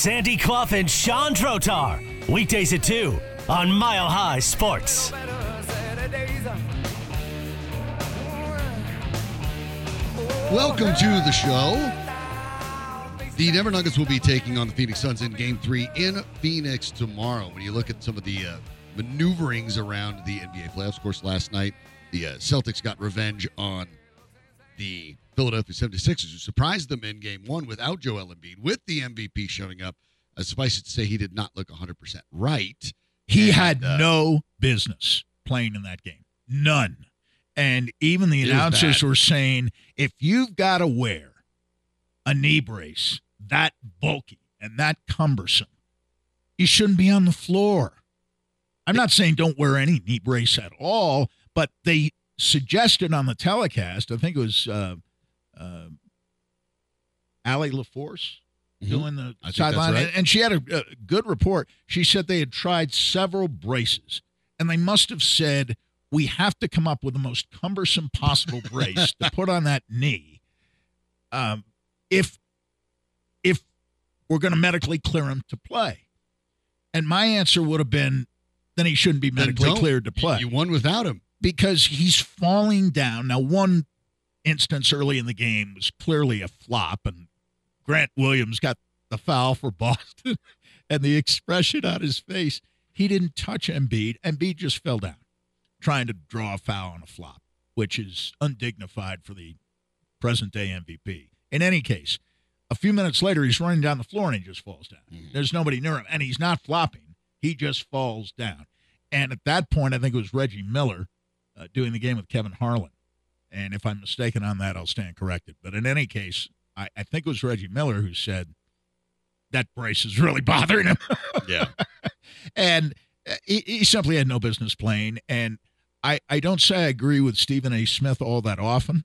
Sandy Clough and Sean Drotar. Weekdays at 2 on Mile High Sports. Welcome to the show. The Denver Nuggets will be taking on the Phoenix Suns in Game 3 in Phoenix tomorrow. When you look at some of the uh, maneuverings around the NBA playoffs, of course, last night the uh, Celtics got revenge on the Philadelphia 76ers, who surprised them in Game 1 without Joel Embiid, with the MVP showing up. Uh, suffice it to say, he did not look 100% right. He And, had uh, no business playing in that game. None. And even the announcers were saying if you've got to wear a knee brace that bulky and that cumbersome, you shouldn't be on the floor. I'm not saying don't wear any knee brace at all, but they suggested on the telecast, I think it was uh, uh, Allie LaForce Mhm. doing the I think that's sideline, right. and, and she had a, a good report. She said they had tried several braces, and they must have said we have to come up with the most cumbersome possible brace to put on that knee. Um, if if we're going to medically clear him to play, and my answer would have been, then he shouldn't be medically cleared to play You won without him. because he's falling down. Now, one instance early in the game was clearly a flop, and Grant Williams got the foul for Boston, and the expression on his face, he didn't touch Embiid. Embiid just fell down, trying to draw a foul on a flop, which is undignified for the present day MVP. In any case, a few minutes later, he's running down the floor and he just falls down. There's nobody near him, and he's not flopping. He just falls down. And at that point, I think it was Reggie Miller uh, doing the game with Kevin Harlan. And if I'm mistaken on that, I'll stand corrected. But in any case, I, I think it was Reggie Miller who said that brace is really bothering him. Yeah. and uh, he, he simply had no business playing. And I, I don't say I agree with Stephen A. Smith all that often,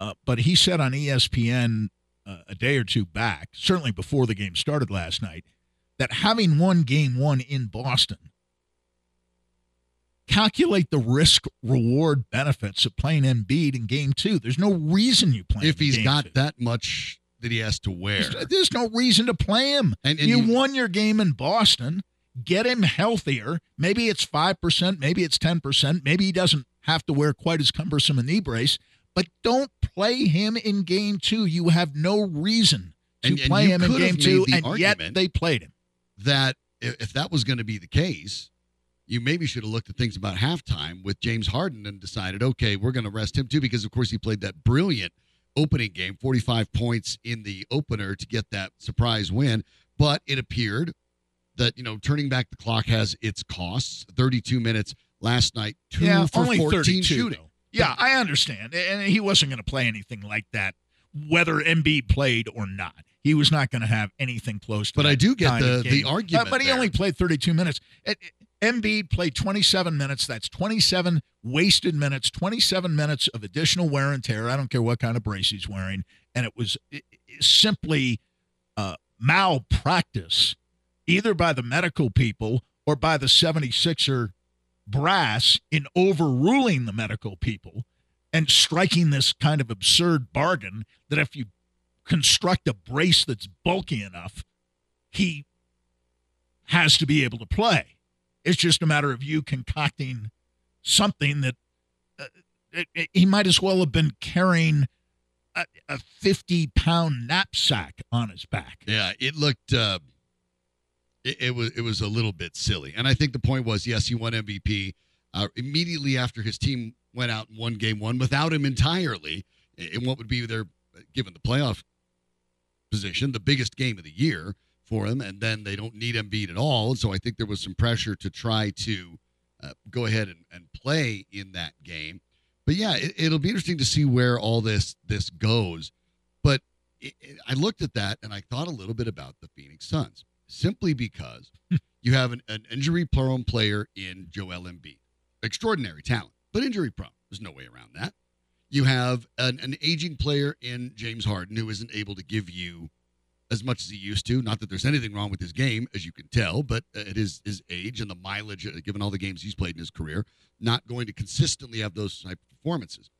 uh, but he said on ESPN uh, a day or two back, certainly before the game started last night, that having won game one in Boston, calculate the risk reward benefits of playing Embiid in game two. There's no reason you play if he's got two. that much that he has to wear. There's, there's no reason to play him. And- and you, you- won your game in Boston. Get him healthier. Maybe it's 5%, maybe it's 10%. Maybe he doesn't have to wear quite as cumbersome a knee brace, but don't play him in game two. You have no reason to And- play him in game two, and yet they played him. that if that was going to be the case, you maybe should have looked at things about halftime with James Harden and decided, okay, we're going to rest him too, because of course he played that brilliant opening game, 45 points in the opener to get that surprise win. But it appeared that, you know, turning back the clock has its costs. 32 minutes last night, two yeah, for only 14 32, shooting. though. Yeah, I understand. And he wasn't going to play anything like that, whether Embiid played or not. He was not going to have anything close to But I do get the- the argument Uh, but he there. only played 32 minutes. It- it- Embiid played 27 minutes. That's 27 wasted minutes, 27 minutes of additional wear and tear. I don't care what kind of brace he's wearing. And it was simply uh, malpractice, either by the medical people or by the 76er brass in overruling the medical people and striking this kind of absurd bargain that if you construct a brace that's bulky enough, he has to be able to play. It's just a matter of you concocting something that uh, it, it- he might as well have been carrying a, a 50 pound knapsack on his back. Yeah, it looked uh, it, it was it was a little bit silly, and I think the point was yes, he won MVP uh, immediately after his team went out and won Game One without him entirely in what would be their given the playoff position, the biggest game of the year for them, and then they don't need Embiid at all, so I think there was some pressure to try to uh, go ahead and, and play in that game. But yeah, it, it'll be interesting to see where all this this goes. But it, it- I looked at that and I thought a little bit about the Phoenix Suns, simply because you have an, an injury prone player in Joel Embiid, extraordinary talent, but injury prone. There's no way around that. You have an, an aging player in James Harden who isn't able to give you as much as he used to. Not that there's anything wrong with his game, as you can tell, but at his his age and the mileage, uh, given all the games he's played in his career, not going to consistently have those type of performances.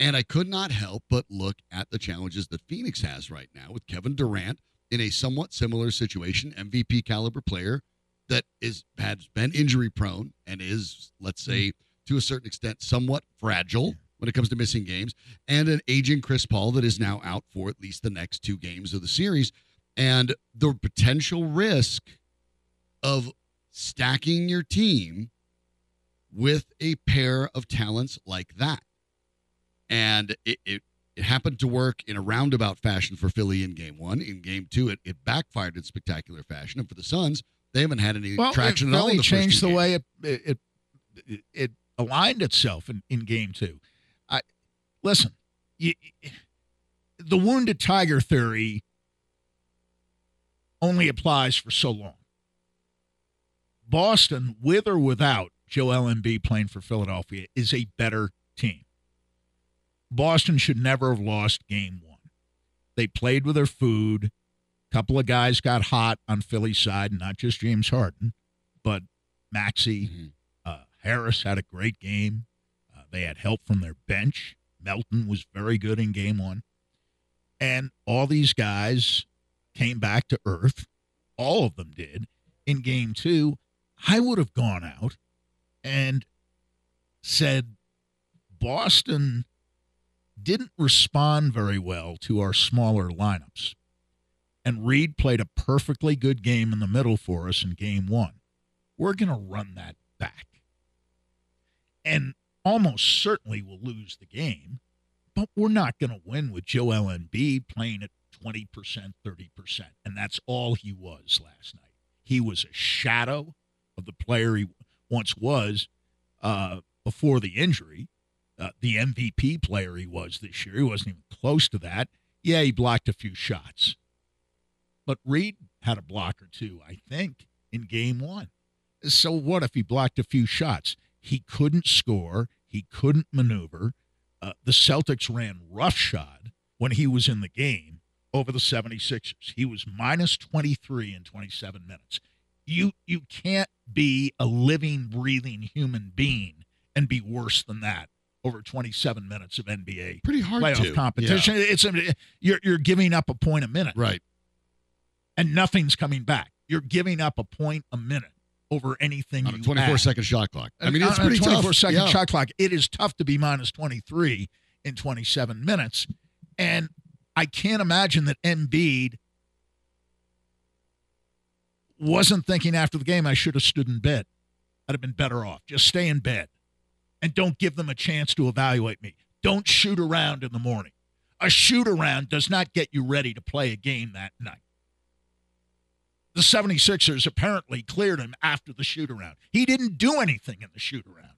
And I could not help but look at the challenges that Phoenix has right now with Kevin Durant in a somewhat similar situation, MVP caliber player that is has been injury prone and is, let's say, to a certain extent, somewhat fragile when it comes to missing games, and an aging Chris Paul that is now out for at least the next two games of the series, and the potential risk of stacking your team with a pair of talents like that. And it, it, it happened to work in a roundabout fashion for Philly in game one. In game two, it, it backfired in spectacular fashion. And for the Suns, they haven't had any well, traction at all. the changed the games. way it it, it it aligned itself in, in game two. I listen, you, the wounded tiger theory only applies for so long. Boston, with or without Joel Embiid playing for Philadelphia, is a better team. Boston should never have lost game one. They played with their food. A couple of guys got hot on Philly's side, not just James Harden, but Maxey. Mhm. Uh, Harris had a great game. Uh, they had help from their bench. Melton was very good in game one. And all these guys came back to earth. All of them did. In game two, I would have gone out and said Boston didn't respond very well to our smaller lineups. And Reed played a perfectly good game in the middle for us in game one. We're going to run that back. And almost certainly will lose the game, but we're not going to win with Joel Embiid playing at 20%, 30%. And that's all he was last night. He was a shadow of the player he once was uh, before the injury uh, the MVP player he was this year. He wasn't even close to that. Yeah, he blocked a few shots. But Reed had a block or two, I think, in game one. So what if he blocked a few shots? He couldn't score, he couldn't maneuver. Uh, the Celtics ran roughshod when he was in the game over the 76ers. He was minus 23 in 27 minutes. You you can't be a living, breathing human being and be worse than that over 27 minutes of NBA Pretty hard playoff to. competition. It's a, you're you're giving up a point a minute, Right. and nothing's coming back. You're giving up a point a minute over anything On a 24 add. second shot clock. I mean, On it's a pretty 24 tough. second Yeah. shot clock. It is tough to be minus 23 in 27 minutes, and I can't imagine that Embiid wasn't thinking after the game. I should have stood in bed. I'd have been better off. Just stay in bed, and don't give them a chance to evaluate me. Don't shoot around in the morning. A shoot around does not get you ready to play a game that night. The 76ers apparently cleared him after the shoot around. He didn't do anything in the shoot around.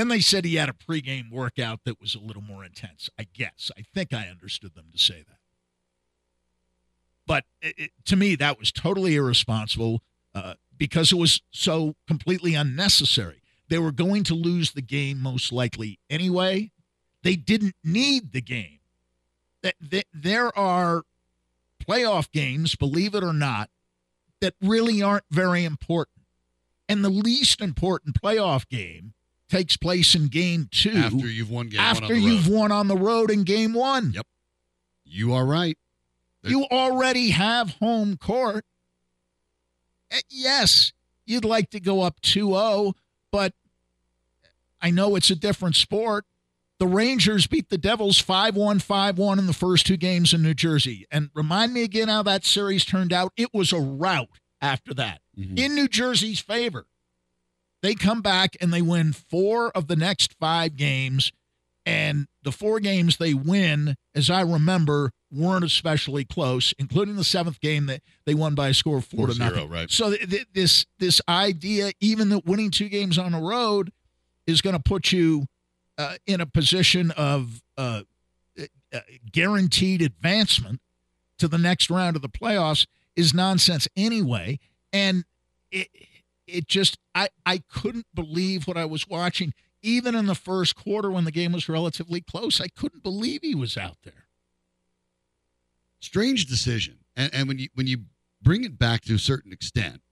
Then they said he had a pregame workout that was a little more intense. I guess. I think I understood them to say that. But it, it- to me, that was totally irresponsible uh, because it was so completely unnecessary. They were going to lose the game most likely anyway. They didn't need the game. That There are playoff games, believe it or not, that really aren't very important. And the least important playoff game takes place in game two After you've won game one on after the you've road. won on the road in game one. Yep. You are right. You already have home court. Eh, Yes, you'd like to go up 2 0, but I know it's a different sport. The Rangers beat the Devils 5 1 5 1 in the first two games in New Jersey. And remind me again how that series turned out. It was a rout after that Mhm. in New Jersey's favor. They come back and they win four of the next five games. And the four games they win, as I remember, weren't especially close, including the seventh game that they won by a score of four, to 4-0, nothing. right. So th- th- this this idea, even that winning two games on the road, is going to put you uh, in a position of uh, uh, guaranteed advancement to the next round of the playoffs is nonsense anyway. And it it just I I couldn't believe what I was watching. Even in the first quarter when the game was relatively close, I couldn't believe he was out there. strange decision. And and when you when you bring it back to a certain extent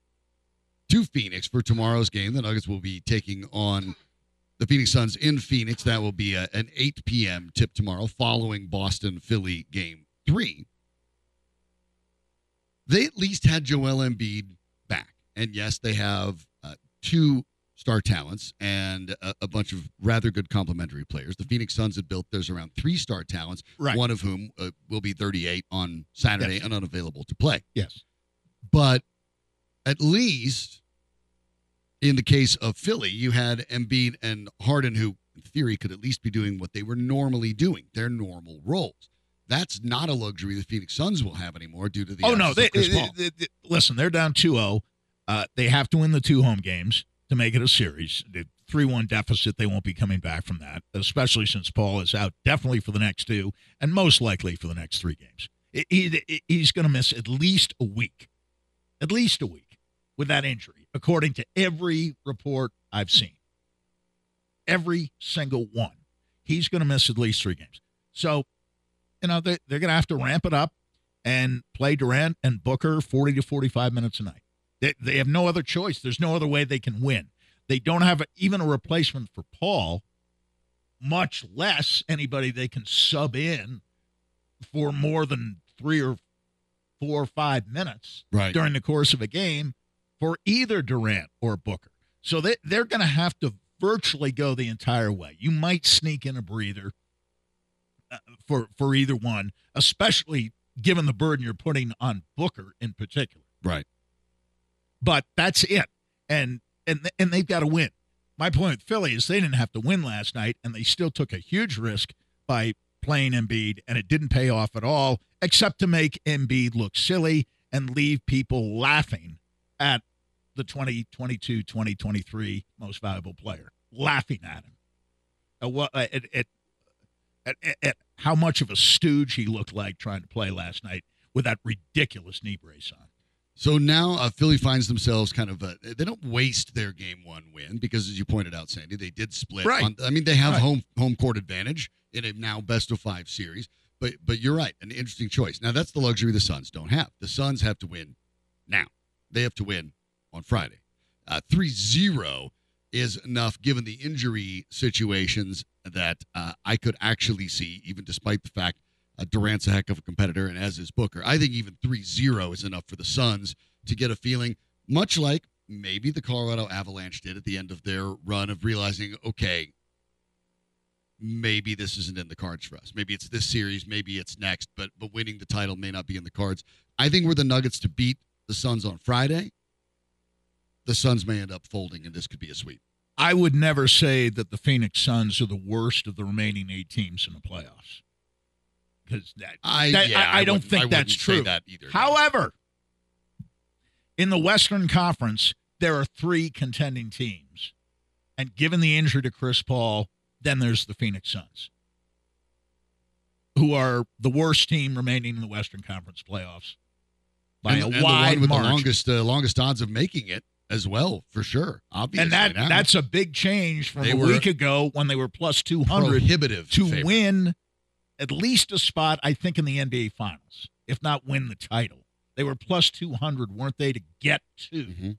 to Phoenix for tomorrow's game, the Nuggets will be taking on the Phoenix Suns in Phoenix. That will be a, an 8 p.m. tip tomorrow, following Boston Philly game three. they at least had Joel Embiid. And yes, they have uh, two star talents and a, a bunch of rather good complementary players. The Phoenix Suns had built theirs around three star talents, Right. one of whom uh, will be 38 on Saturday Yes. and unavailable to play. Yes. But at least in the case of Philly, you had Embiid and Harden, who in theory could at least be doing what they were normally doing, their normal roles. That's not a luxury the Phoenix Suns will have anymore due to the oh no, they, they- they- they- listen. They're down 2-0. Uh, they have to win the two home games to make it a series. The three-one deficit. They won't be coming back from that, especially since Paul is out definitely for the next two, and most likely for the next three games. He- he- he's going to miss at least a week, at least a week with that injury, according to every report I've seen. Every single one. He's going to miss at least three games. So, you know, they, they're going to have to ramp it up and play Durant and Booker 40 to 45 minutes a night. They, they have no other choice. There's no other way they can win. They don't have a, even a replacement for Paul, much less anybody they can sub in for more than three or four or five minutes Right. during the course of a game for either Durant or Booker. So they, they're going to have to virtually go the entire way. You might sneak in a breather uh, for for either one, especially given the burden you're putting on Booker in particular. Right. But that's it, and and and they've got to win. My point with Philly is they didn't have to win last night, and they still took a huge risk by playing Embiid, and it didn't pay off at all, except to make Embiid look silly and leave people laughing at the 2022 2023 most valuable player, laughing at him. At, what, at, at, at, at how much of a stooge he looked like trying to play last night with that ridiculous knee brace on. So now uh, Philly finds themselves kind of uh, they don't waste their game one win because as you pointed out, Sandy, they did split. Right. On, I mean, they have Right. home home court advantage in a now best of five series. But but you're right, an interesting choice. Now that's the luxury the Suns don't have. The Suns have to win now. They have to win on Friday. Uh, 3-0 is enough given the injury situations that uh, I could actually see, even despite the fact uh, Durant's a heck of a competitor, and as is Booker. I think even 3 0 is enough for the Suns to get a feeling, much like maybe the Colorado Avalanche did at the end of their run of realizing, okay, maybe this isn't in the cards for us. Maybe it's this series, maybe it's next, but but winning the title may not be in the cards. I think we're the Nuggets to beat the Suns on Friday. The Suns may end up folding, and this could be a sweep. I would never say that the Phoenix Suns are the worst of the remaining eight teams in the playoffs. Because that, I that- yeah, I, I don't wouldn't- think I that's true. that either. However, in the Western Conference, there are three contending teams. And given the injury to Chris Paul, then there's the Phoenix Suns, who are the worst team remaining in the Western Conference playoffs by and, a and the wide one with margin. the longest uh, longest odds of making it as well, for sure. Obviously, and that now. that's a big change from They a week ago when they were plus 200 prohibitive to favorite. win at least a spot, I think, in the NBA Finals, if not win the title. They were plus 200, weren't they, to get to Mhm.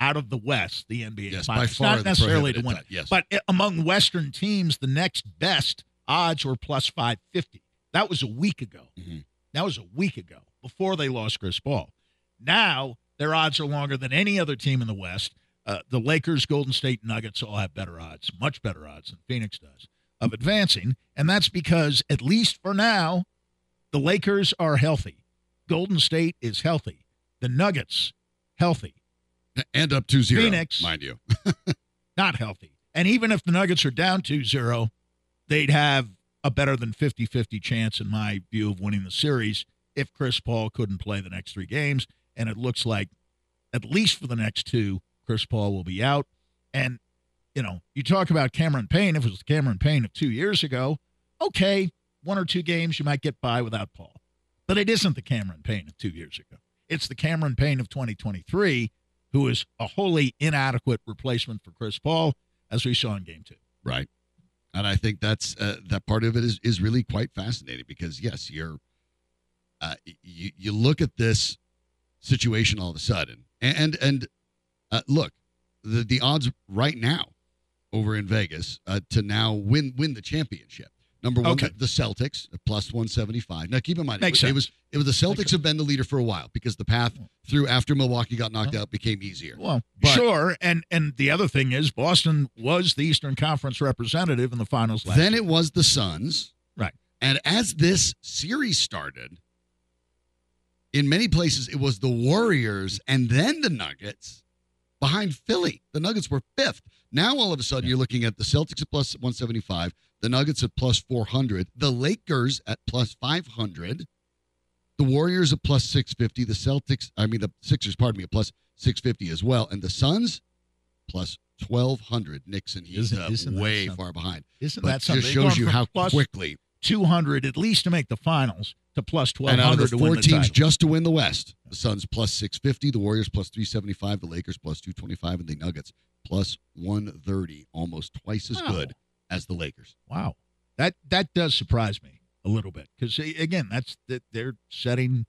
out of the West, the NBA Yes, Finals? not necessarily to win. yes. But uh, among Western teams, the next best odds were plus 550. That was a week ago. Mhm. That was a week ago before they lost Chris Paul. Now their odds are longer than any other team in the West. Uh, the Lakers, Golden State, Nuggets all have better odds, much better odds than Phoenix does of advancing, and that's because at least for now, the Lakers are healthy. Golden State is healthy. The Nuggets healthy, and up 2-0, Phoenix. mind you. not healthy. And even if the Nuggets are down 2-0, they'd have a better than 50-50 chance in my view of winning the series if Chris Paul couldn't play the next 3 games, and it looks like at least for the next two Chris Paul will be out. And you know, you talk about Cameron Payne. If it was Cameron Payne of two years ago, okay, one or two games you might get by without Paul. But it isn't the Cameron Payne of two years ago. It's the Cameron Payne of 2023, who is a wholly inadequate replacement for Chris Paul, as we saw in Game Two. Right. And I think that's uh, that part of it is is really quite fascinating because yes, you're uh, you you look at this situation all of a sudden and and uh, look the the odds right now over in Vegas uh, to now win win the championship. Number one, Okay. the, the Celtics plus 175. Now, keep in mind, it, Makes was- it was it was the Celtics sense. have been the leader for a while because the path through after Milwaukee got knocked out became easier. Well, But- sure, and and the other thing is Boston was the Eastern Conference representative in the finals last. Then year. it was the Suns. Right. And as this series started, in many places it was the Warriors and then the Nuggets behind Philly. The Nuggets were fifth. Now all of a sudden you're looking at the Celtics at plus 175, the Nuggets at plus 400, the Lakers at plus 500, the Warriors at plus 650, the Celtics, I mean the Sixers, pardon me, at plus 650 as well, and the Suns plus 1200. Nixon, he's Isn't- uh, isn't way far behind. isn't But that something? just shows you how quickly. 200 at least to make the finals to plus And out of 1200 the to four teams just to win the West, the Suns plus 650, the Warriors plus 375, the Lakers plus 225, and the Nuggets plus 130, almost twice as Wow. good as the Lakers. Wow, that that does surprise me a little bit because again, that's that they're setting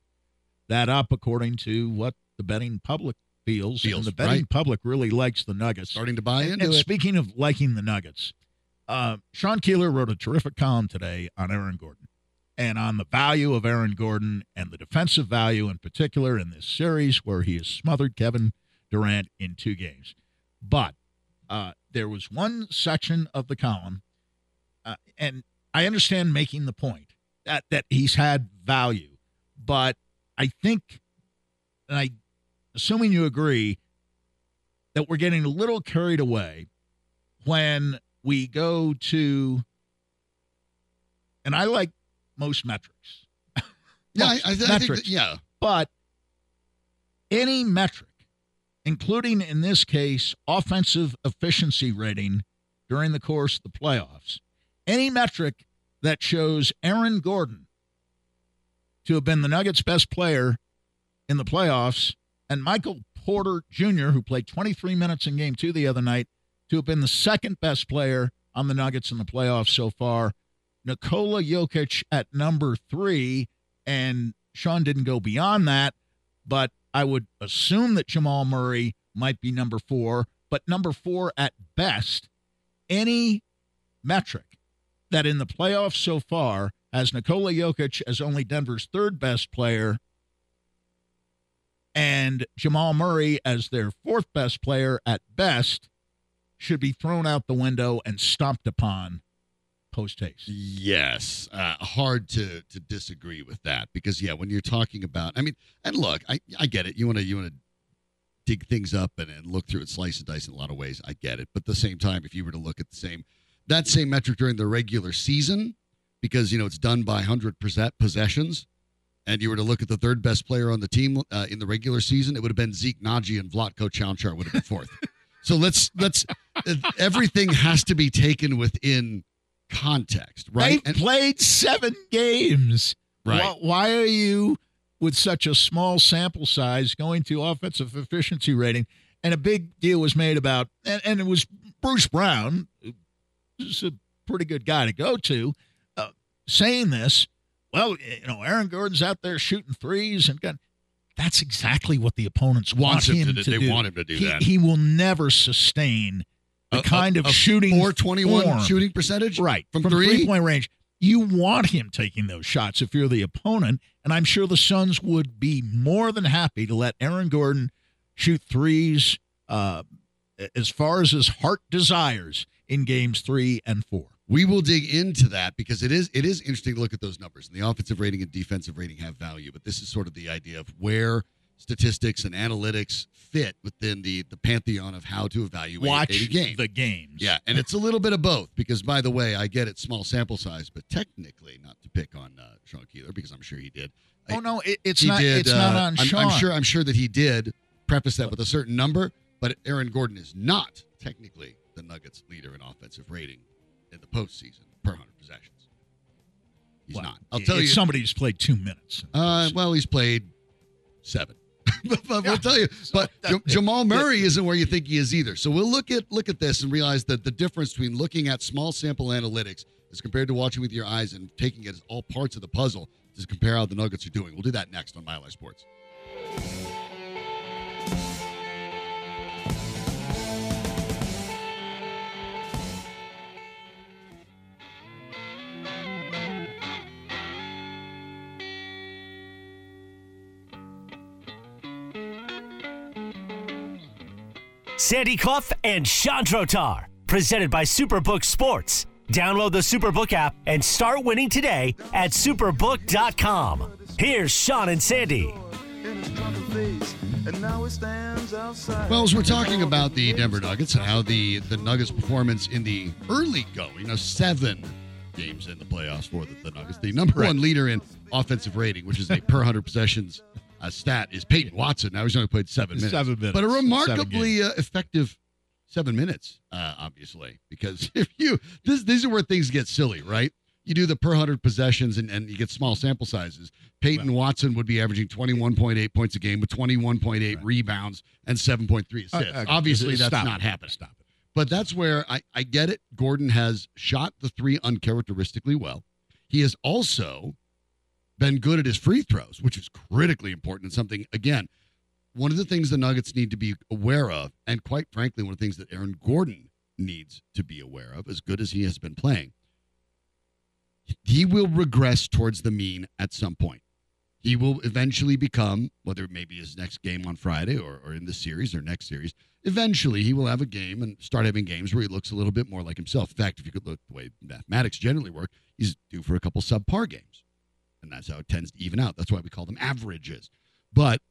that up according to what the betting public feels, Feels, and the betting right. public really likes the Nuggets. Starting to buy into and it. speaking of liking the Nuggets, uh, Sean Keeler wrote a terrific column today on Aaron Gordon and on the value of Aaron Gordon and the defensive value in particular in this series where he has smothered Kevin Durant in two games. But uh, there was one section of the column, uh, and I understand making the point that, that he's had value, but I think, and I, assuming you agree, that we're getting a little carried away when we go to, and I like most metrics, yeah, I, most I, I think metrics. that, yeah. but any metric, including in this case offensive efficiency rating during the course of the playoffs, any metric that shows Aaron Gordon to have been the Nuggets' best player in the playoffs and Michael Porter Jr., who played 23 minutes in game two the other night, to have been the second best player on the Nuggets in the playoffs so far. Nikola Jokic at number three, and Sean didn't go beyond that, but I would assume that Jamal Murray might be number four, but number four at best. Any metric that in the playoffs so far has Nikola Jokic as only Denver's third best player and Jamal Murray as their fourth best player at best should be thrown out the window and stomped upon post haste. Yes, uh, hard to to disagree with that because yeah, when you're talking about, I mean, and look, I I get it. You want to you want to dig things up and, and look through it, slice and dice in a lot of ways. I get it, but at the same time, if you were to look at the same that same metric during the regular season, because you know it's done by hundred percent possessions, and you were to look at the third best player on the team uh, in the regular season, it would have been Zeke Nnaji and Vlatko Cancar would have been fourth. so let's let's everything has to be taken within context, right? They've played seven games. Right. Why, why are you, with such a small sample size, going to offensive efficiency rating? And a big deal was made about, and, and it was Bruce Brown, who's a pretty good guy to go to, uh, saying this. Well, you know, Aaron Gordon's out there shooting threes, and got, that's exactly what the opponents wants want him him to, to, they do. want him to do he, that. he will never sustain the A- kind a- of a shooting 421 form. shooting percentage right from, from three. three point range. You want him taking those shots if you're the opponent, and I'm sure the Suns would be more than happy to let Aaron Gordon shoot threes uh, as far as his heart desires in games three and four. We will dig into that because it is it is interesting to look at those numbers. And the offensive rating and defensive rating have value, but this is sort of the idea of where statistics and analytics fit within the the pantheon of how to evaluate a game. the games. Yeah, and it's a little bit of both because, by the way, I get it, small sample size, but technically, not to pick on uh, Sean Keeler because I'm sure he did. I- Oh no, it, it's not. did. it's not uh, on I'm, Sean. I'm sure. I'm sure that he did preface that with a certain number, but Aaron Gordon is not technically the Nuggets' leader in offensive rating in the postseason per hundred possessions. He's Well, not. I'll tell you. somebody who's played two minutes. Uh, well, he's played seven. but, but Yeah. we'll tell you. But that- Ja- Jamal Murray isn't where you think he is either. So we'll look at look at this and realize that the difference between looking at small sample analytics as compared to watching with your eyes and taking it as all parts of the puzzle to compare how the Nuggets are doing. We'll do that next on Mile High Sports. Sandy Clough and Sean Drotar. Presented by Superbook Sports. Download the Superbook app and start winning today at superbook.com. Here's Sean and Sandy. Well, as we're talking about the Denver Nuggets and how the, the Nuggets' performance in the early going of seven games in the playoffs for the, the Nuggets, the number one leader in offensive rating, which is a per 100 possessions uh, stat, is Peyton Watson. Now he's only played seven minutes. Seven minutes. But a Seven remarkably uh, effective seven minutes, uh, obviously, because if you, this, these are where things get silly, right? You do the per 100 possessions and, and you get small sample sizes. Peyton Watson would be averaging 21.8 points a game with 21.8 rebounds and 7.3 assists. Uh, uh, Obviously, that's stop not it. happening. Stop it. But that's where I, I get it. Gordon has shot the three uncharacteristically well. He has also been good at his free throws, which is critically important and something, again, one of the things the Nuggets need to be aware of, and quite frankly, one of the things that Aaron Gordon needs to be aware of, as good as he has been playing, he will regress towards the mean at some point. He will eventually become, whether it may be his next game on Friday or, or in the series or next series, eventually he will have a game and start having games where he looks a little bit more like himself. In fact, if you could look the way mathematics generally work, he's due for a couple subpar games. And that's how it tends to even out. That's why we call them averages. But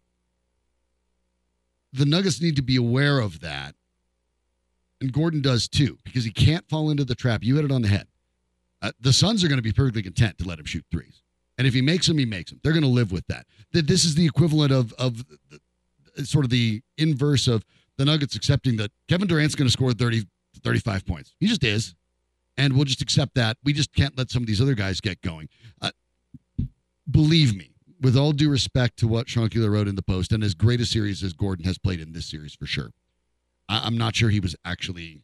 the Nuggets need to be aware of that. And Gordon does too, because he can't fall into the trap. You hit it on the head. Uh, the Suns are going to be perfectly content to let him shoot threes. And if he makes them, he makes them. They're going to live with that. That this is the equivalent of of sort of the inverse of the Nuggets accepting that Kevin Durant's going to score 30 35 points. He just is. And we'll just accept that. We just can't let some of these other guys get going. Uh, believe me, with all due respect to what Sean Keeler wrote in the post, and as great a series as Gordon has played in this series for sure, I- I'm not sure he was actually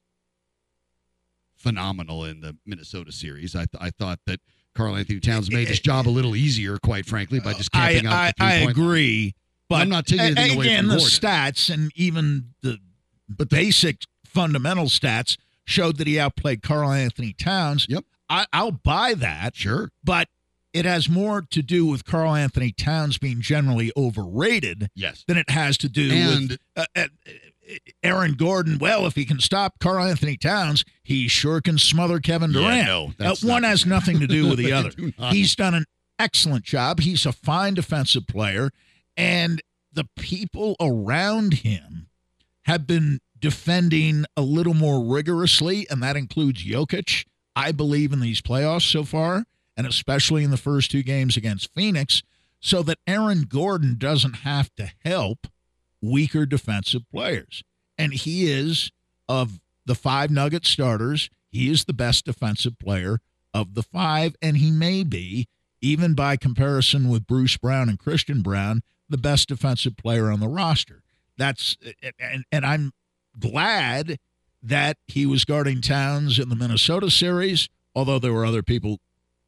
phenomenal in the Minnesota series. I, th- I thought that Karl-Anthony Towns made his eh, eh, job a eh, little easier, quite frankly, by uh, just I, camping out I, the three I point. agree. But I'm not taking anything away again, from the Gordon. stats and even the but basic fundamental stats showed that he outplayed Karl-Anthony Towns. Yep. I, I'll buy that, Sure. but it has more to do with Karl-Anthony Towns being generally overrated Yes. than it has to do And with uh, uh, Aaron Gordon. Well, if he can stop Karl-Anthony Towns, he sure can smother Kevin Yeah, Durant. no, Uh, one not- has nothing to do with the other. do. He's done an excellent job. He's a fine defensive player, and the people around him have been defending a little more rigorously, and that includes Jokic. I believe in these playoffs so far, and especially in the first two games against Phoenix, so that Aaron Gordon doesn't have to help weaker defensive players. And he is, of the five Nugget starters, he is the best defensive player of the five, and he may be, even by comparison with Bruce Brown and Christian Braun, the best defensive player on the roster. That's and and I'm glad that he was guarding Towns in the Minnesota series, although there were other people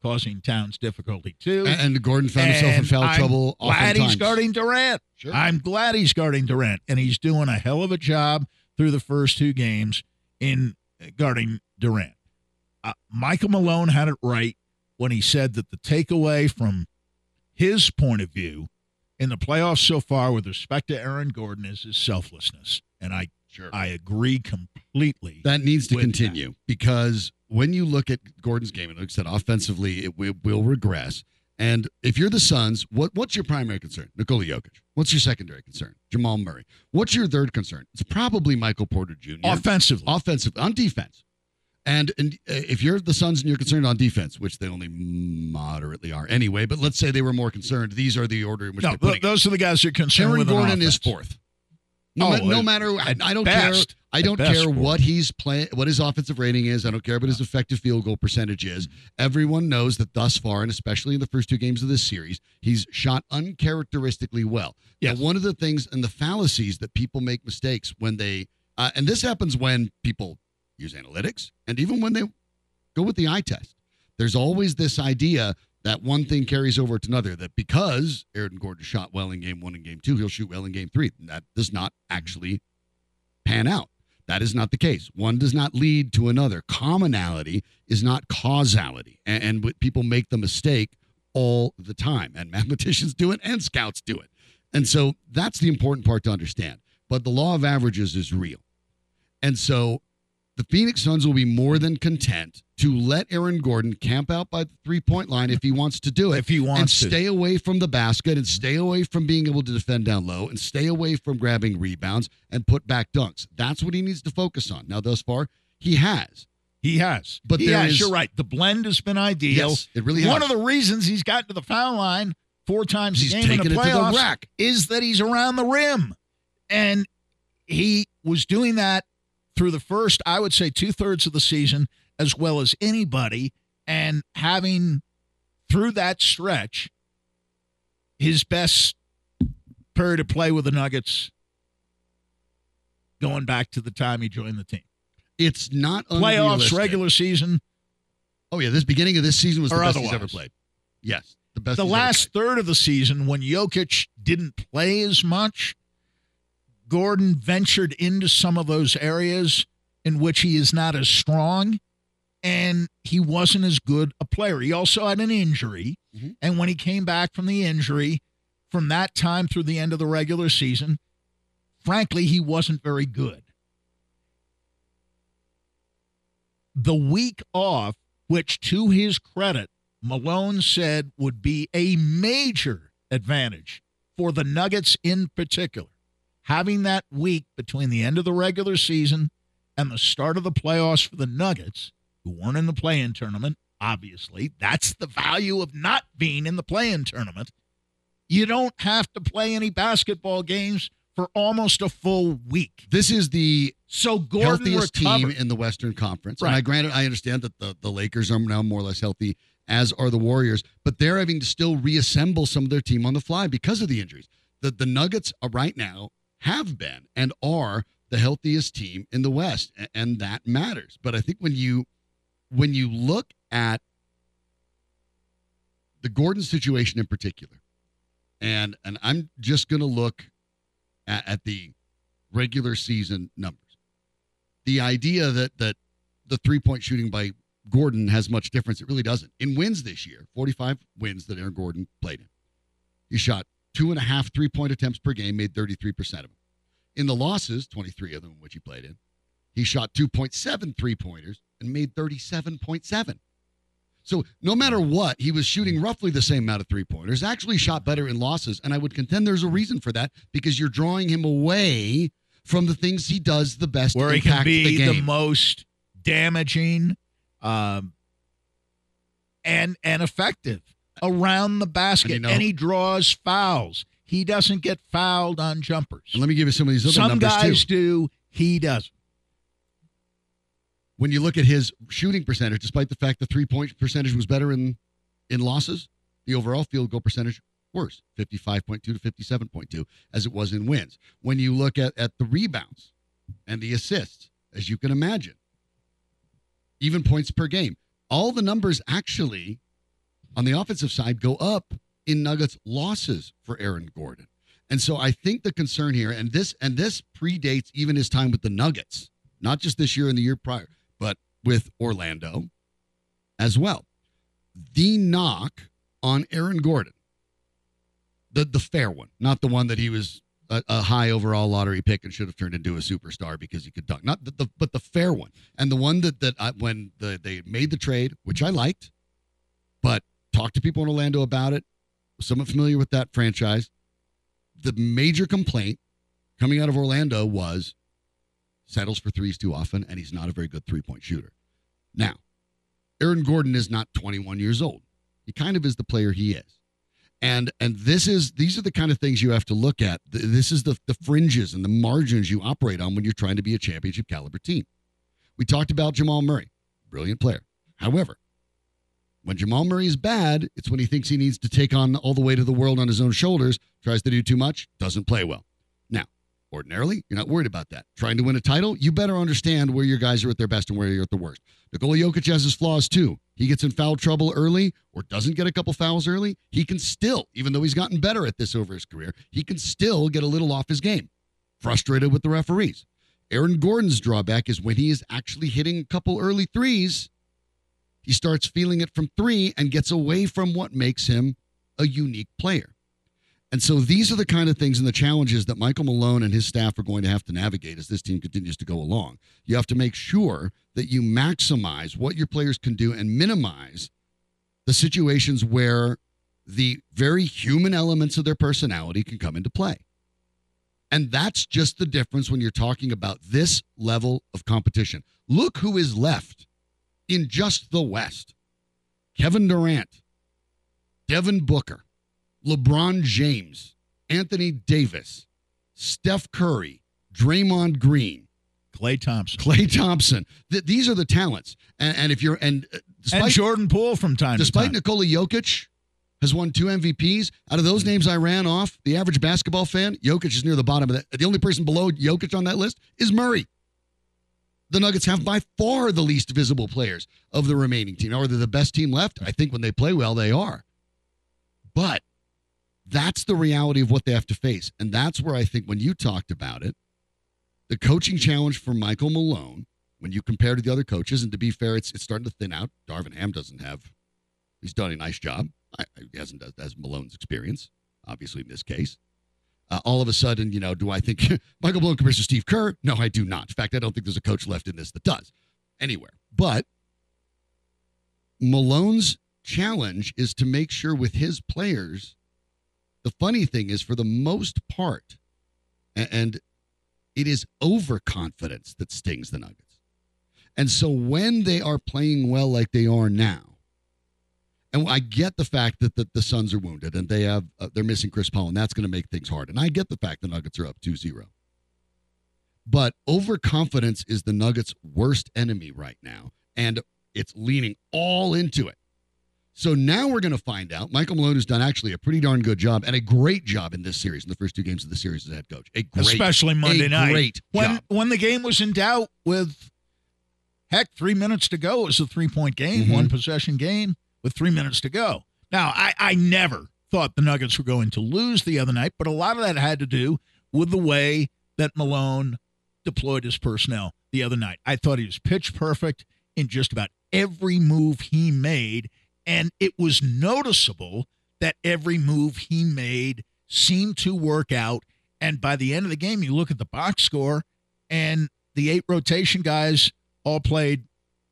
causing Towns difficulty too. And, and Gordon found himself in foul I'm trouble Glad oftentimes. he's guarding Durant. Sure. I'm glad he's guarding Durant, and he's doing a hell of a job through the first two games in guarding Durant. Uh, Michael Malone had it right when he said that the takeaway from his point of view in the playoffs so far with respect to Aaron Gordon is his selflessness, and I Sure. I agree completely. That needs to continue because when you look at Gordon's game, and like I said, offensively, it will, will regress. And if you're the Suns, what what's your primary concern? Nikola Jokic. What's your secondary concern? Jamal Murray. What's your third concern? It's probably Michael Porter Jr. Offensively, offensive on defense. And and uh, if you're the Suns and you're concerned on defense, which they only moderately are anyway, but let's say they were more concerned. These are the order in which no, they're th- putting. it. those are the guys you're concerned Aaron with. on Gordon is fourth. No, Oh, ma- no matter. I, I don't best. care. I don't care fourth. what he's playing, what his offensive rating is. I don't care what his effective field goal percentage is. Everyone knows that thus far, and especially in the first two games of this series, he's shot uncharacteristically well. Yeah, one of the things and the fallacies that people make mistakes when they, uh, and this happens when people use analytics, and even when they go with the eye test. There's always this idea that one thing carries over to another. That because Aaron Gordon shot well in game one and game two, he'll shoot well in game three. That does not mm-hmm. actually pan out. That is not the case. One does not lead to another. Commonality is not causality. And, and people make the mistake all the time. And mathematicians do it and scouts do it. And so that's the important part to understand. But the law of averages is real. And so the Phoenix Suns will be more than content to let Aaron Gordon camp out by the three point line if he wants to do it. If he wants and to. stay away from the basket and stay away from being able to defend down low and stay away from grabbing rebounds and put back dunks. That's what he needs to focus on. Now, thus far, he has. He has. But he has. is- You're right. The blend has been ideal. Yes, it really One has. of the reasons he's gotten to the foul line four times He's a game in taken the it to the playoffs rack. is that he's around the rim, and he was doing that through the first, I would say, two thirds of the season as well as anybody, and having through that stretch his best period of play with the Nuggets. Going back to the time he joined the team, It's not playoffs, regular season, Oh yeah, this beginning of this season was the best he's ever played. Yes, the best. the last third of the season when Jokic didn't play as much, Gordon ventured into some of those areas in which he is not as strong and he wasn't as good a player. He also had an injury. Mhm. And when he came back from the injury, from that time through the end of the regular season, frankly, he wasn't very good. The week off, which to his credit, Malone said would be a major advantage for the Nuggets in particular. Having that week between the end of the regular season and the start of the playoffs for the Nuggets, who weren't in the play in tournament, obviously, that's the value of not being in the play in tournament. You don't have to play any basketball games for almost a full week. This is the So Gordon healthiest recovered. team in the Western Conference. And Right. I granted, I understand that the, the Lakers are now more or less healthy, as are the Warriors, but they're having to still reassemble some of their team on the fly because of the injuries. The the Nuggets are right now have been and are the healthiest team in the West, and that matters. But I think when you when you look at the Gordon situation in particular, and and I'm just going to look at, at the regular season numbers the idea that that the three point shooting by Gordon has much difference. It really doesn't. In wins this year, 45 wins that Aaron Gordon played in, he shot two and a half three point attempts per game, made 33% of them. In the losses, 23 of them which he played in, he shot 2.7 three pointers and made 37.7. So no matter what, he was shooting roughly the same amount of three pointers, actually shot better in losses. And I would contend there's a reason for that because you're drawing him away from the things he does the best where he can be the the, most damaging um, and and effective around the basket. And And, you know- he draws fouls. He doesn't get fouled on jumpers. and let me give you some of these other Some guys too. do. He doesn't. When you look at his shooting percentage, despite the fact the three point percentage was better in in losses, the overall field goal percentage worse, 55.2 to 57.2 as it was in wins. When you look at at the rebounds and the assists, as you can imagine, even points per game, all the numbers actually on the offensive side go up in Nuggets losses for Aaron Gordon. And so I think the concern here, and this and this predates even his time with the Nuggets, not just this year and the year prior, but with Orlando as well. The knock on Aaron Gordon, the the fair one, not the one that he was a, a high overall lottery pick and should have turned into a superstar because he could dunk, not the, the but the fair one, and the one that that I, when the, they made the trade, which I liked, but talked to people in Orlando about it, somewhat familiar with that franchise. The major complaint coming out of Orlando was settles for threes too often, and he's not a very good three point shooter. Now, Aaron Gordon is not 21 years old. He kind of is the player he is. And and this is these are the kind of things you have to look at. This is the the fringes and the margins you operate on when you're trying to be a championship caliber team. We talked about Jamal Murray, brilliant player. However, when Jamal Murray is bad, it's when he thinks he needs to take on all the weight of the world on his own shoulders, tries to do too much, doesn't play well. Now, ordinarily, you're not worried about that. Trying to win a title, you better understand where your guys are at their best and where you're at the worst. Nikola Jokic has his flaws too. He gets in foul trouble early or doesn't get a couple fouls early. He can still, even though he's gotten better at this over his career, he can still get a little off his game. Frustrated with the referees. Aaron Gordon's drawback is when he is actually hitting a couple early threes, he starts feeling it from three and gets away from what makes him a unique player. And so these are the kind of things and the challenges that Michael Malone and his staff are going to have to navigate as this team continues to go along. You have to make sure that you maximize what your players can do and minimize the situations where the very human elements of their personality can come into play. And that's just the difference when you're talking about this level of competition. Look who is left in just the West Kevin Durant, Devin Booker, LeBron James, Anthony Davis, Steph Curry, Draymond Green, Klay Thompson, Klay Thompson. Th- these are the talents. And, and if you're and uh, despite, and Jordan Poole from time despite to time. Nikola Jokic has won two MVPs. Out of those names I ran off, the average basketball fan, Jokic is near the bottom of that. The only person below Jokic on that list is Murray. The Nuggets have by far the least visible players of the remaining team. Are they the best team left? I think when they play well, they are. But that's the reality of what they have to face. And that's where I think when you talked about it, the coaching challenge for Michael Malone, when you compare to the other coaches, and to be fair, it's, it's starting to thin out. Darvin Ham doesn't have, he's done a nice job. I, he hasn't as Malone's experience, obviously in this case. Uh, all of a sudden, you know, do I think Michael Malone compares to Steve Kerr? No, I do not. In fact, I don't think there's a coach left in this that does anywhere. But Malone's challenge is to make sure with his players, the funny thing is, for the most part, and it is overconfidence that stings the Nuggets. And so when they are playing well like they are now, and I get the fact that the, the Suns are wounded and they have uh, they're missing Chris Paul, and that's going to make things hard. And I get the fact the Nuggets are up 2-0. But overconfidence is the Nuggets' worst enemy right now, and it's leaning all into it. So now we're going to find out. Michael Malone has done actually a pretty darn good job and a great job in this series, in the first two games of the series as head coach. A great, especially Monday night. Great when job. when the game was in doubt with heck three minutes to go. It was a three point game, Mhm. one possession game with three minutes to go. Now I I never thought the Nuggets were going to lose the other night, but a lot of that had to do with the way that Malone deployed his personnel the other night. I thought he was pitch perfect in just about every move he made. And it was noticeable that every move he made seemed to work out. And by the end of the game, you look at the box score, and the eight rotation guys all played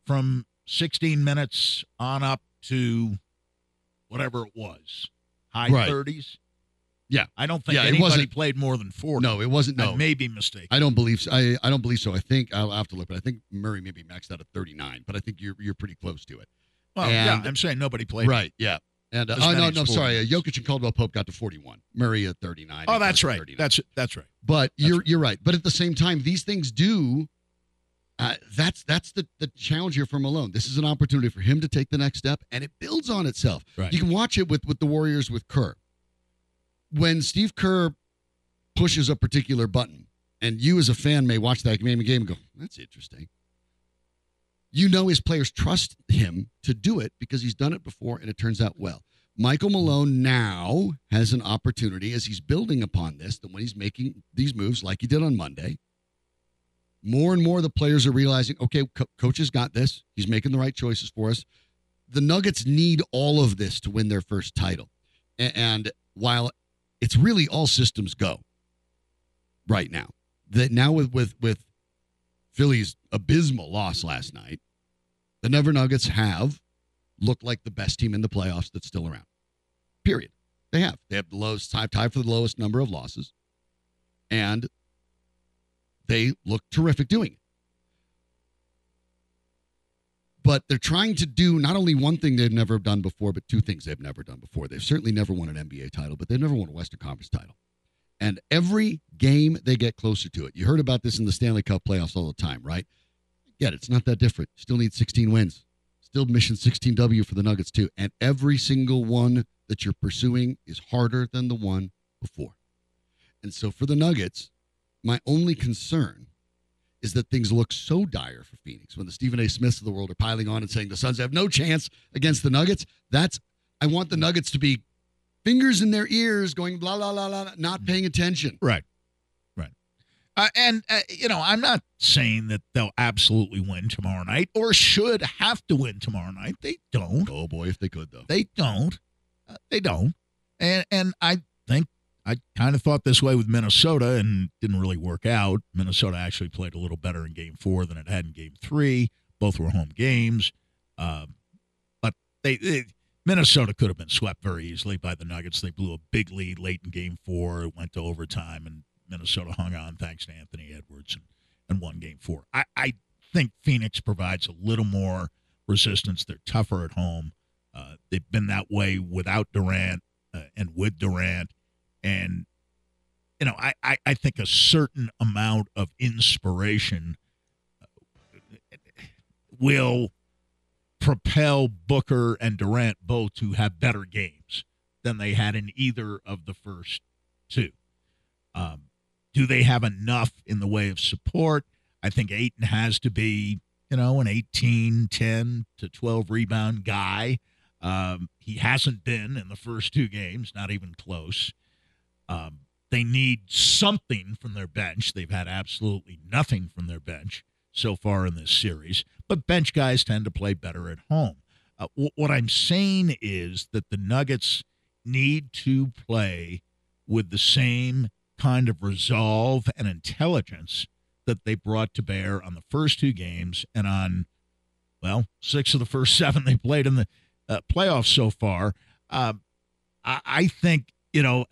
from 16 minutes on up to whatever it was, high Right. 30s. Yeah. I don't think Yeah, it anybody wasn't- played more than 40. No, it wasn't. I No, may be mistaken. I don't believe. So. I I don't believe so. I think I'll have to look, but I think Murray maybe maxed out at 39. But I think you're you're pretty close to it. well, yeah, I'm saying nobody played. Right. Yeah. And uh, oh no, no, as sorry. Uh, Jokic and Caldwell Pope got to 41. Murray at 39. Oh, that's right. 39. That's that's right. But you're you're right. But at the same time, these things do. Uh, that's that's the the challenge here for Malone. This is an opportunity for him to take the next step, and it builds on itself. Right. You can watch it with with the Warriors with Kerr. When Steve Kerr pushes a particular button, and you as a fan may watch that game game and go, "That's interesting." You know his players trust him to do it because he's done it before and it turns out well. Michael Malone now has an opportunity as he's building upon this that when he's making these moves like he did on Monday, more and more the players are realizing, okay, co- coach has got this. He's making the right choices for us. The Nuggets need all of this to win their first title. A- And while it's really all systems go right now, that now with with with Philly's abysmal loss last night, the Never Nuggets have looked like the best team in the playoffs that's still around. Period. They have. They have the lowest tied, tied for the lowest number of losses. And they look terrific doing it. But they're trying to do not only one thing they've never done before, but two things they've never done before. They've certainly never won an NBA title, but they've never won a Western Conference title. And every game they get closer to it. You heard about this in the Stanley Cup playoffs all the time, right? Yet it. It's not that different. Still need 16 wins. Still mission 16W for the Nuggets, too. And every single one that you're pursuing is harder than the one before. And so for the Nuggets, my only concern is that things look so dire for Phoenix when the Stephen A. Smiths of the world are piling on and saying the Suns have no chance against the Nuggets. That's I want the Nuggets to be fingers in their ears, going blah blah blah blah, not paying attention. Right. Right. Uh, and, uh, you know, I'm not saying that they'll absolutely win tomorrow night or should have to win tomorrow night. They don't. Oh boy, if they could though. They don't. Uh, they don't. And and I I kind of thought this way with Minnesota and didn't really work out. Minnesota actually played a little better in game four than it had in game three. Both were home games. Um, but they, they, Minnesota could have been swept very easily by the Nuggets. They blew a big lead late in game four, it went to overtime, and Minnesota hung on thanks to Anthony Edwards and, and won game four. I, I think Phoenix provides a little more resistance. They're tougher at home. Uh, they've been that way without Durant uh, and with Durant. And, you know, I, I, I think a certain amount of inspiration uh, will propel Booker and Durant both to have better games than they had in either of the first two. Um, do they have enough in the way of support? I think Ayton has to be, you know, an 18, 10 to 12 rebound guy. Um, he hasn't been in the first two games, not even close. Um, they need something from their bench. They've had absolutely nothing from their bench so far in this series, but bench guys tend to play better at home. Uh, w- what I'm saying is that the Nuggets need to play with the same kind of resolve and intelligence that they brought to bear on the first two games and on, well, six of the first seven they played in the uh, playoffs so far. Uh, I, I, think, you know,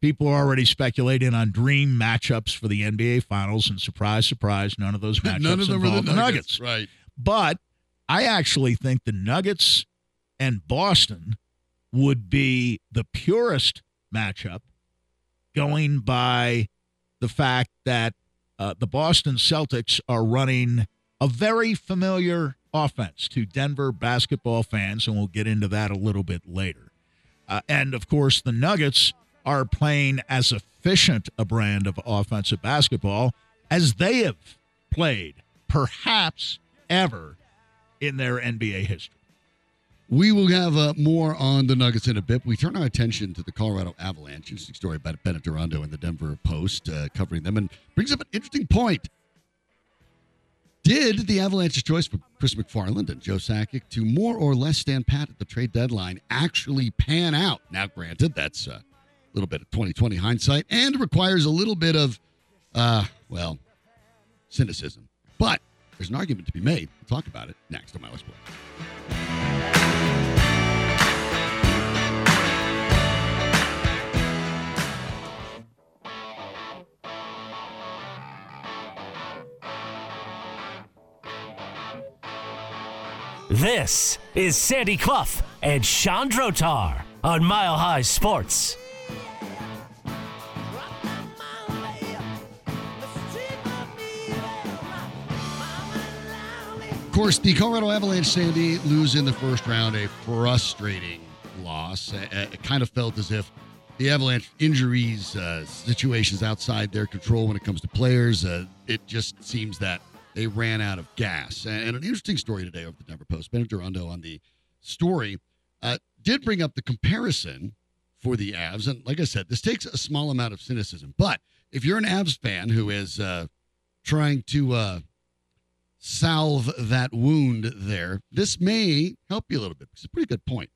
people are already speculating on dream matchups for the NBA Finals, and surprise, surprise, none of those matchups none of them involve the, the nuggets. nuggets. Right. But I actually think the Nuggets and Boston would be the purest matchup going by the fact that uh, the Boston Celtics are running a very familiar offense to Denver basketball fans, and we'll get into that a little bit later. Uh, and of course, the Nuggets are playing as efficient a brand of offensive basketball as they have played, perhaps ever, in their NBA history. We will have uh, more on the Nuggets in a bit. We turn our attention to the Colorado Avalanche. Interesting story about Bennett Durando in the Denver Post uh, covering them, and brings up an interesting point. Did the Avalanche's choice for Chris MacFarland and Joe Sakic to more or less stand pat at the trade deadline actually pan out? Now, granted, that's uh, little bit of 2020 hindsight and requires a little bit of, uh, well, cynicism. But there's an argument to be made. We'll talk about it next on My Sports. This is Sandy Clough and Sean Drotar on Mile High Sports. Course, the Colorado Avalanche, Sandy, lose in the first round, a frustrating loss. It kind of felt as if the Avalanche injuries, uh, situations outside their control when it comes to players, uh, it just seems that they ran out of gas. And an interesting story today over the Denver Post, Ben Durando on the story uh, did bring up the comparison for the Avs. And like I said, this takes a small amount of cynicism. But if you're an Avs fan who is uh, trying to uh, salve that wound there. This may help you a little bit. It's a pretty good point.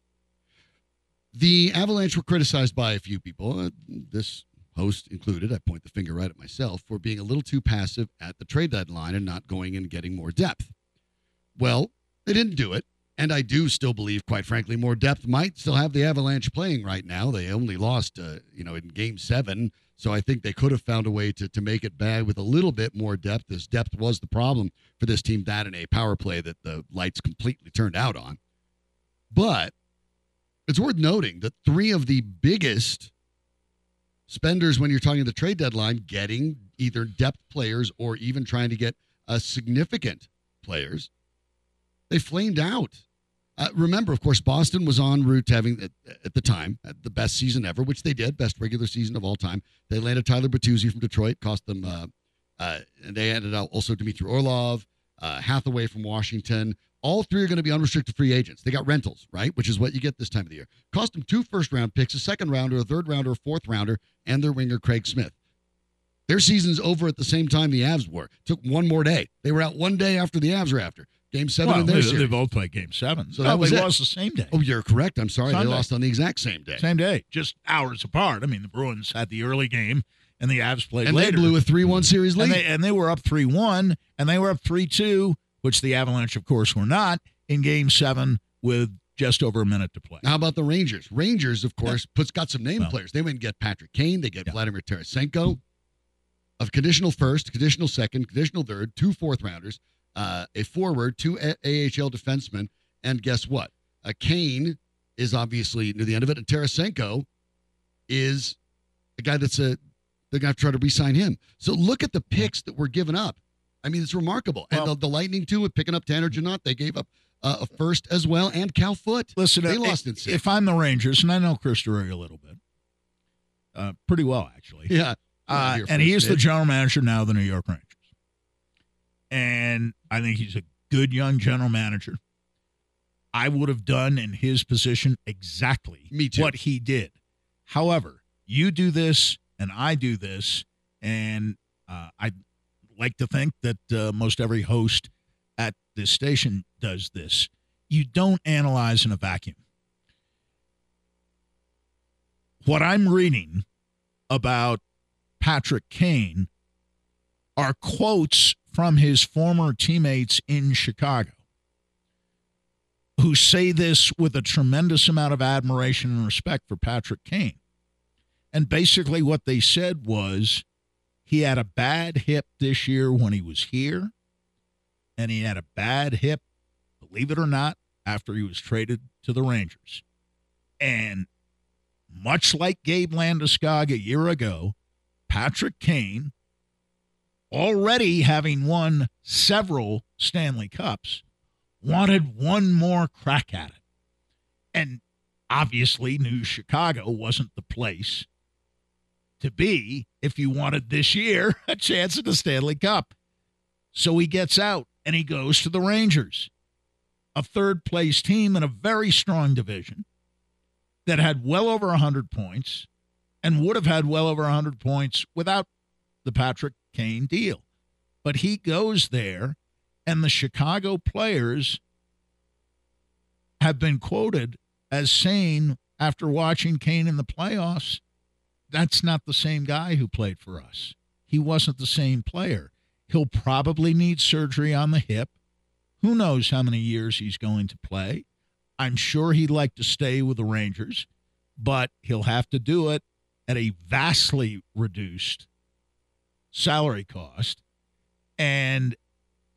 The Avalanche were criticized by a few people, uh, this host included. I point the finger right at myself for being a little too passive at the trade deadline and not going and getting more depth. Well, they didn't do it. And I do still believe, quite frankly, more depth might still have the Avalanche playing right now. They only lost, uh, you know, in game seven so I think they could have found a way to, to make it bad with a little bit more depth, as depth was the problem for this team, that in a power play that the lights completely turned out on. But it's worth noting that three of the biggest spenders when you're talking the trade deadline getting either depth players or even trying to get a significant players, they flamed out uh, remember, of course, Boston was en route to having, at, the time, the best season ever, which they did, best regular season of all time. They landed Tyler Bertuzzi from Detroit, cost them, uh, uh, and they ended up also Dmitry Orlov, uh, Hathaway from Washington. All three are going to be unrestricted free agents. They got rentals, right? Which is what you get this time of the year. Cost them two first round picks, a second rounder, a third rounder, a fourth rounder, and their winger, Craig Smith. Their season's over at the same time the Avs were. Took one more day. They were out one day after the Avs were after. Game seven well, in their they, series. they both played game seven. So no, that was they it. lost the same day. Oh, you're correct. I'm sorry. Sunday. They lost on the exact same day. Same day, just hours apart. I mean, the Bruins had the early game, and the Avs played and later. they blew a 3 1 series lead. and they and they were up three one, and they were up three two, which the Avalanche, of course, were not in Game Seven with just over a minute to play. How about the Rangers? Rangers, of course, puts got some name Well. players. They went and get Patrick Kane. They get Yeah. Vladimir Tarasenko, of conditional first, conditional second, conditional third, two fourth rounders, uh, a forward, two a- AHL defensemen, and guess what? A Kane is obviously near the end of it, and Tarasenko is a guy that's a they're going to try to re-sign him. So look at the picks that were given up. I mean, it's remarkable. and Well- the, the Lightning too, with picking up Tanner Jeannot, they gave up uh, a first as well, and Cal Foote. Listen, They uh, lost in if, six. if I'm the Rangers, and I know Chris Drury a little bit, uh, pretty well actually, Yeah. uh, and for he is the general manager now of the New York Rangers, and I think he's a good young general manager. I would have done in his position exactly Me too. what he did. However, you do this and I do this, and uh, I like to think that uh, most every host at this station does this. You don't analyze in a vacuum. What I'm reading about Patrick Kane are quotes from his former teammates in Chicago who say this with a tremendous amount of admiration and respect for Patrick Kane. And basically, what they said was he had a bad hip this year when he was here, and he had a bad hip, believe it or not, after he was traded to the Rangers. And much like Gabe Landeskog a year ago, Patrick Kane, already having won several Stanley Cups, wanted one more crack at it. And obviously knew Chicago wasn't the place to be if you wanted this year a chance at the Stanley Cup. So he gets out and he goes to the Rangers, a third place team in a very strong division that had well over 100 points and would have had well over 100 points without the Patrick Kane deal. But he goes there, and the Chicago players have been quoted as saying after watching Kane in the playoffs, that's not the same guy who played for us. He wasn't the same player. He'll probably need surgery on the hip. Who knows how many years he's going to play? I'm sure he'd like to stay with the Rangers, but he'll have to do it at a vastly reduced salary cost and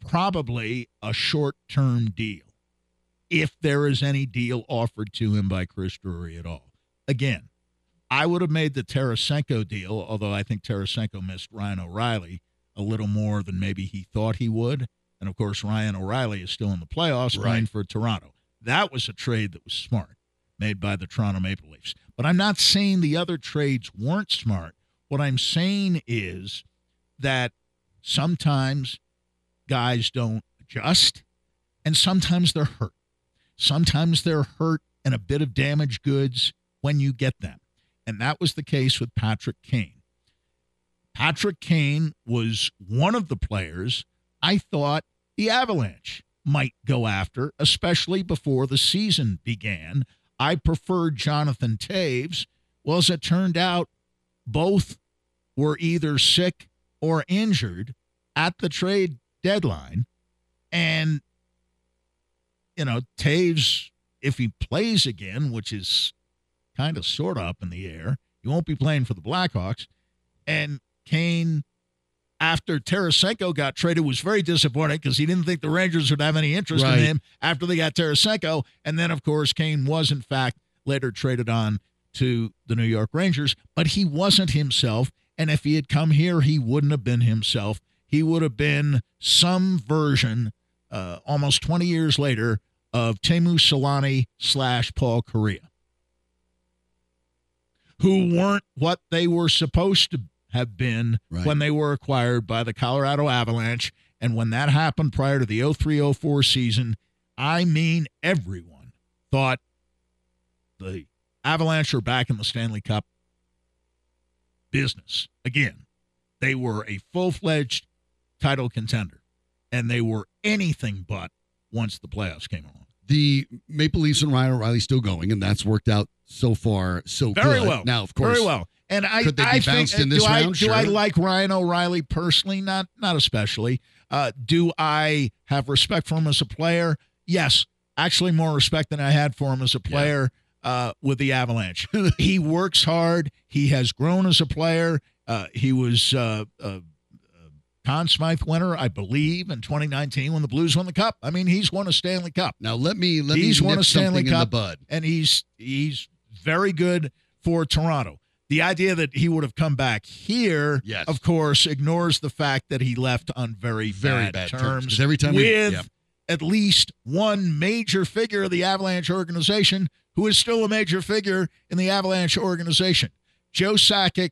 probably a short term deal, if there is any deal offered to him by Chris Drury at all. Again, I would have made the Tarasenko deal, although I think Tarasenko missed Ryan O'Reilly a little more than maybe he thought he would. And of course, Ryan O'Reilly is still in the playoffs Right. playing for Toronto. That was a trade that was smart, made by the Toronto Maple Leafs. But I'm not saying the other trades weren't smart. What I'm saying is that sometimes guys don't adjust and sometimes they're hurt. Sometimes they're hurt and a bit of damaged goods when you get them. And that was the case with Patrick Kane. Patrick Kane was one of the players I thought the Avalanche might go after, especially before the season began. I preferred Jonathan Toews. Well, as it turned out, both were either sick or injured at the trade deadline. And, you know, Toews, if he plays again, which is kind of sort of up in the air, he won't be playing for the Blackhawks. And Kane, after Tarasenko got traded, was very disappointed because he didn't think the Rangers would have any interest Right. in him after they got Tarasenko. And then, of course, Kane was, in fact, later traded on to the New York Rangers, but he wasn't himself. And if he had come here, he wouldn't have been himself. He would have been some version, uh, almost 20 years later, of Teemu Selanne slash Paul Kariya, who weren't what they were supposed to have been Right. when they were acquired by the Colorado Avalanche. And when that happened prior to the 03 04 season, I mean, everyone thought the Avalanche are back in the Stanley Cup business again. They were a full fledged title contender, and they were anything but once the playoffs came along. The Maple Leafs and Ryan O'Reilly still going, and that's worked out so far so Very good. well. Now, of course, Very well. And I, Could they be I bounced think, in this do I, round? Do I like Ryan O'Reilly personally? Not, not especially. Uh, do I have respect for him as a player? Yes, actually, more respect than I had for him as a player uh, with the Avalanche. he works hard. He has grown as a player. Uh, he was uh, uh, Conn Smythe winner, I believe, in 2019 when the Blues won the Cup. I mean, he's won a Stanley Cup. Now let me let He's me won a Stanley something in the Cup. bud. and he's he's very good for Toronto. The idea that he would have come back here, Yes. of course, ignores the fact that he left on very, Very bad, bad terms, terms. every time we- with yeah. At least one major figure of the Avalanche organization, who is still a major figure in the Avalanche organization. Joe Sakic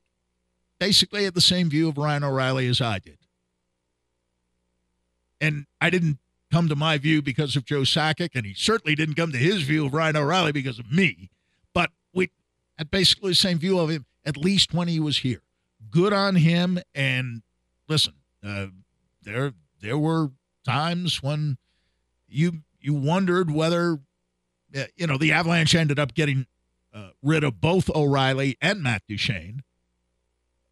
basically had the same view of Ryan O'Reilly as I did. And I didn't come to my view because of Joe Sakic, and he certainly didn't come to his view of Ryan O'Reilly because of me. But we had basically the same view of him, at least when he was here. Good on him. And listen, uh, there there were times when you you wondered whether uh, you know the Avalanche ended up getting uh, rid of both O'Reilly and Matt Duchene.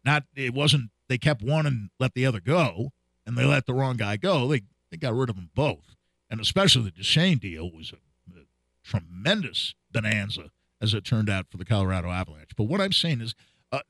Not it wasn't they kept one and let the other go, and they let the wrong guy go. They they got rid of them both, and especially the Duchene deal was a, a tremendous bonanza as it turned out for the Colorado Avalanche. But what I'm saying is, uh,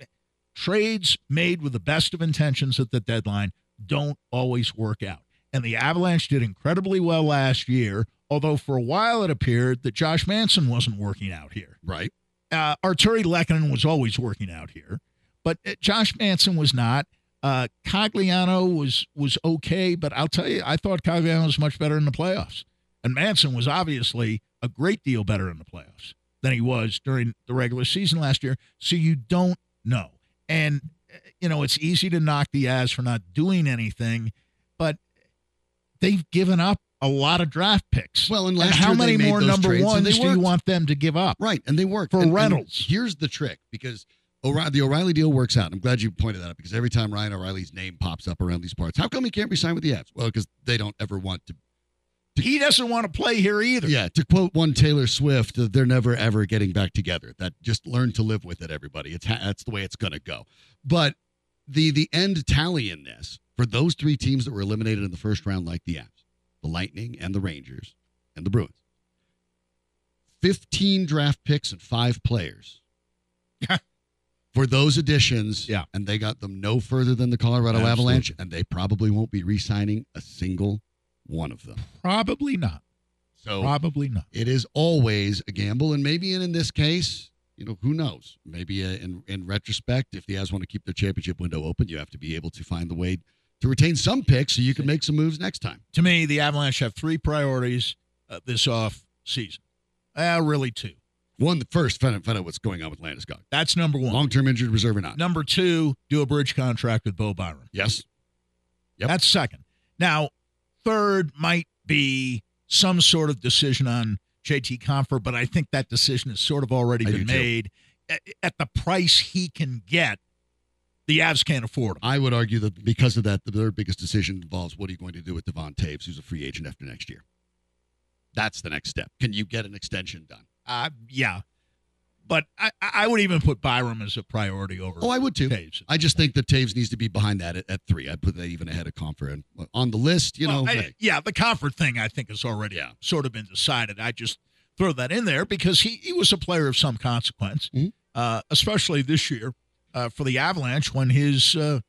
trades made with the best of intentions at the deadline don't always work out. And the Avalanche did incredibly well last year, although for a while it appeared that Josh Manson wasn't working out here. Right. Uh, Artturi Lehkonen was always working out here, but uh, Josh Manson was not. Uh, Cogliano was was okay, but I'll tell you, I thought Cogliano was much better in the playoffs, and Manson was obviously a great deal better in the playoffs than he was during the regular season last year. So you don't know, and uh, you know it's easy to knock the Avs for not doing anything, they've given up a lot of draft picks. Well, and And how many more number and ones do you want them to give up? Right, and they work For And- and Reynolds. here's the trick because O'Reilly, the O'Reilly deal works out. I'm glad you pointed that out because every time Ryan O'Reilly's name pops up around these parts, how come he can't be signed with the Avs? Well, because they don't ever want to. He doesn't want to play here either. Yeah, to quote one Taylor Swift, uh, they're never ever getting back together. That just learn to live with it, everybody. It's ha- that's the way it's going to go. But the the end tally in this for those three teams that were eliminated in the first round, like the Avs, the Lightning, and the Rangers, and the Bruins, fifteen draft picks and five players. For those additions, Yeah. and they got them no further than the Colorado Absolutely. Avalanche, and they probably won't be re-signing a single one of them. Probably not. So Probably not. it is always a gamble, and maybe in, in this case, you know, who knows? Maybe uh, in in retrospect, if the Avs want to keep their championship window open, you have to be able to find the way to retain some picks so you can make some moves next time. To me, the Avalanche have three priorities uh, this off season. Uh, really two. One, the first, find out, find out what's going on with Landeskog. That's number one. Long term injured reserve or not? Number two, do a bridge contract with Bo Byram. Yes. Yep. That's second. Now, third might be some sort of decision on JT Compher, but I think that decision has sort of already I been too. made. At the price he can get, the Avs can't afford him. I would argue that because of that, the their biggest decision involves what are you going to do with Devon Toews, who's a free agent after next year. That's the next step. Can you get an extension done? Uh, yeah. But I, I would even put Byram as a priority over Oh, I would too. Toews. I just think that Toews needs to be behind that at, at three. I'd put that even ahead of Compher. And on the list, you Well, know, I- hey, yeah, the Compher thing I think has already Yeah. sort of been decided. I just throw that in there because he, he was a player of some consequence, Mhm. uh, especially this year uh, for the Avalanche when his uh,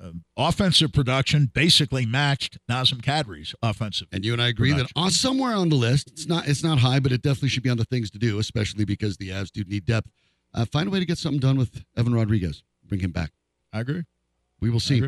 uh, offensive production basically matched Nazem Kadri's offensive. and you and I agree that on somewhere on the list, it's not it's not high, but it definitely should be on the things to do, especially because the Avs do need depth. Uh, find a way to get something done with Evan Rodrigues. Bring him back. I agree. We will I see.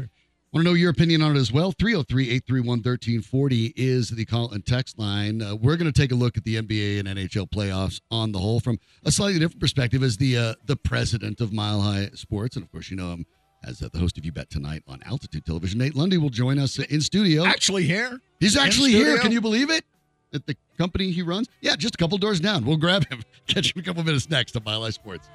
Want to know your opinion on it as well? 303 831 1340 is the call and text line. Uh, we're going to take a look at the NBA and NHL playoffs on the whole from a slightly different perspective as the uh, the president of Mile High Sports. And of course, you know him as uh, the host of You Bet Tonight on Altitude Television. Nate Lundy will join us in studio. Actually, here, He's actually here. Can you believe it? At the company he runs? Yeah, just a couple doors down. We'll grab him. Catch him a couple minutes next on Mile High Sports.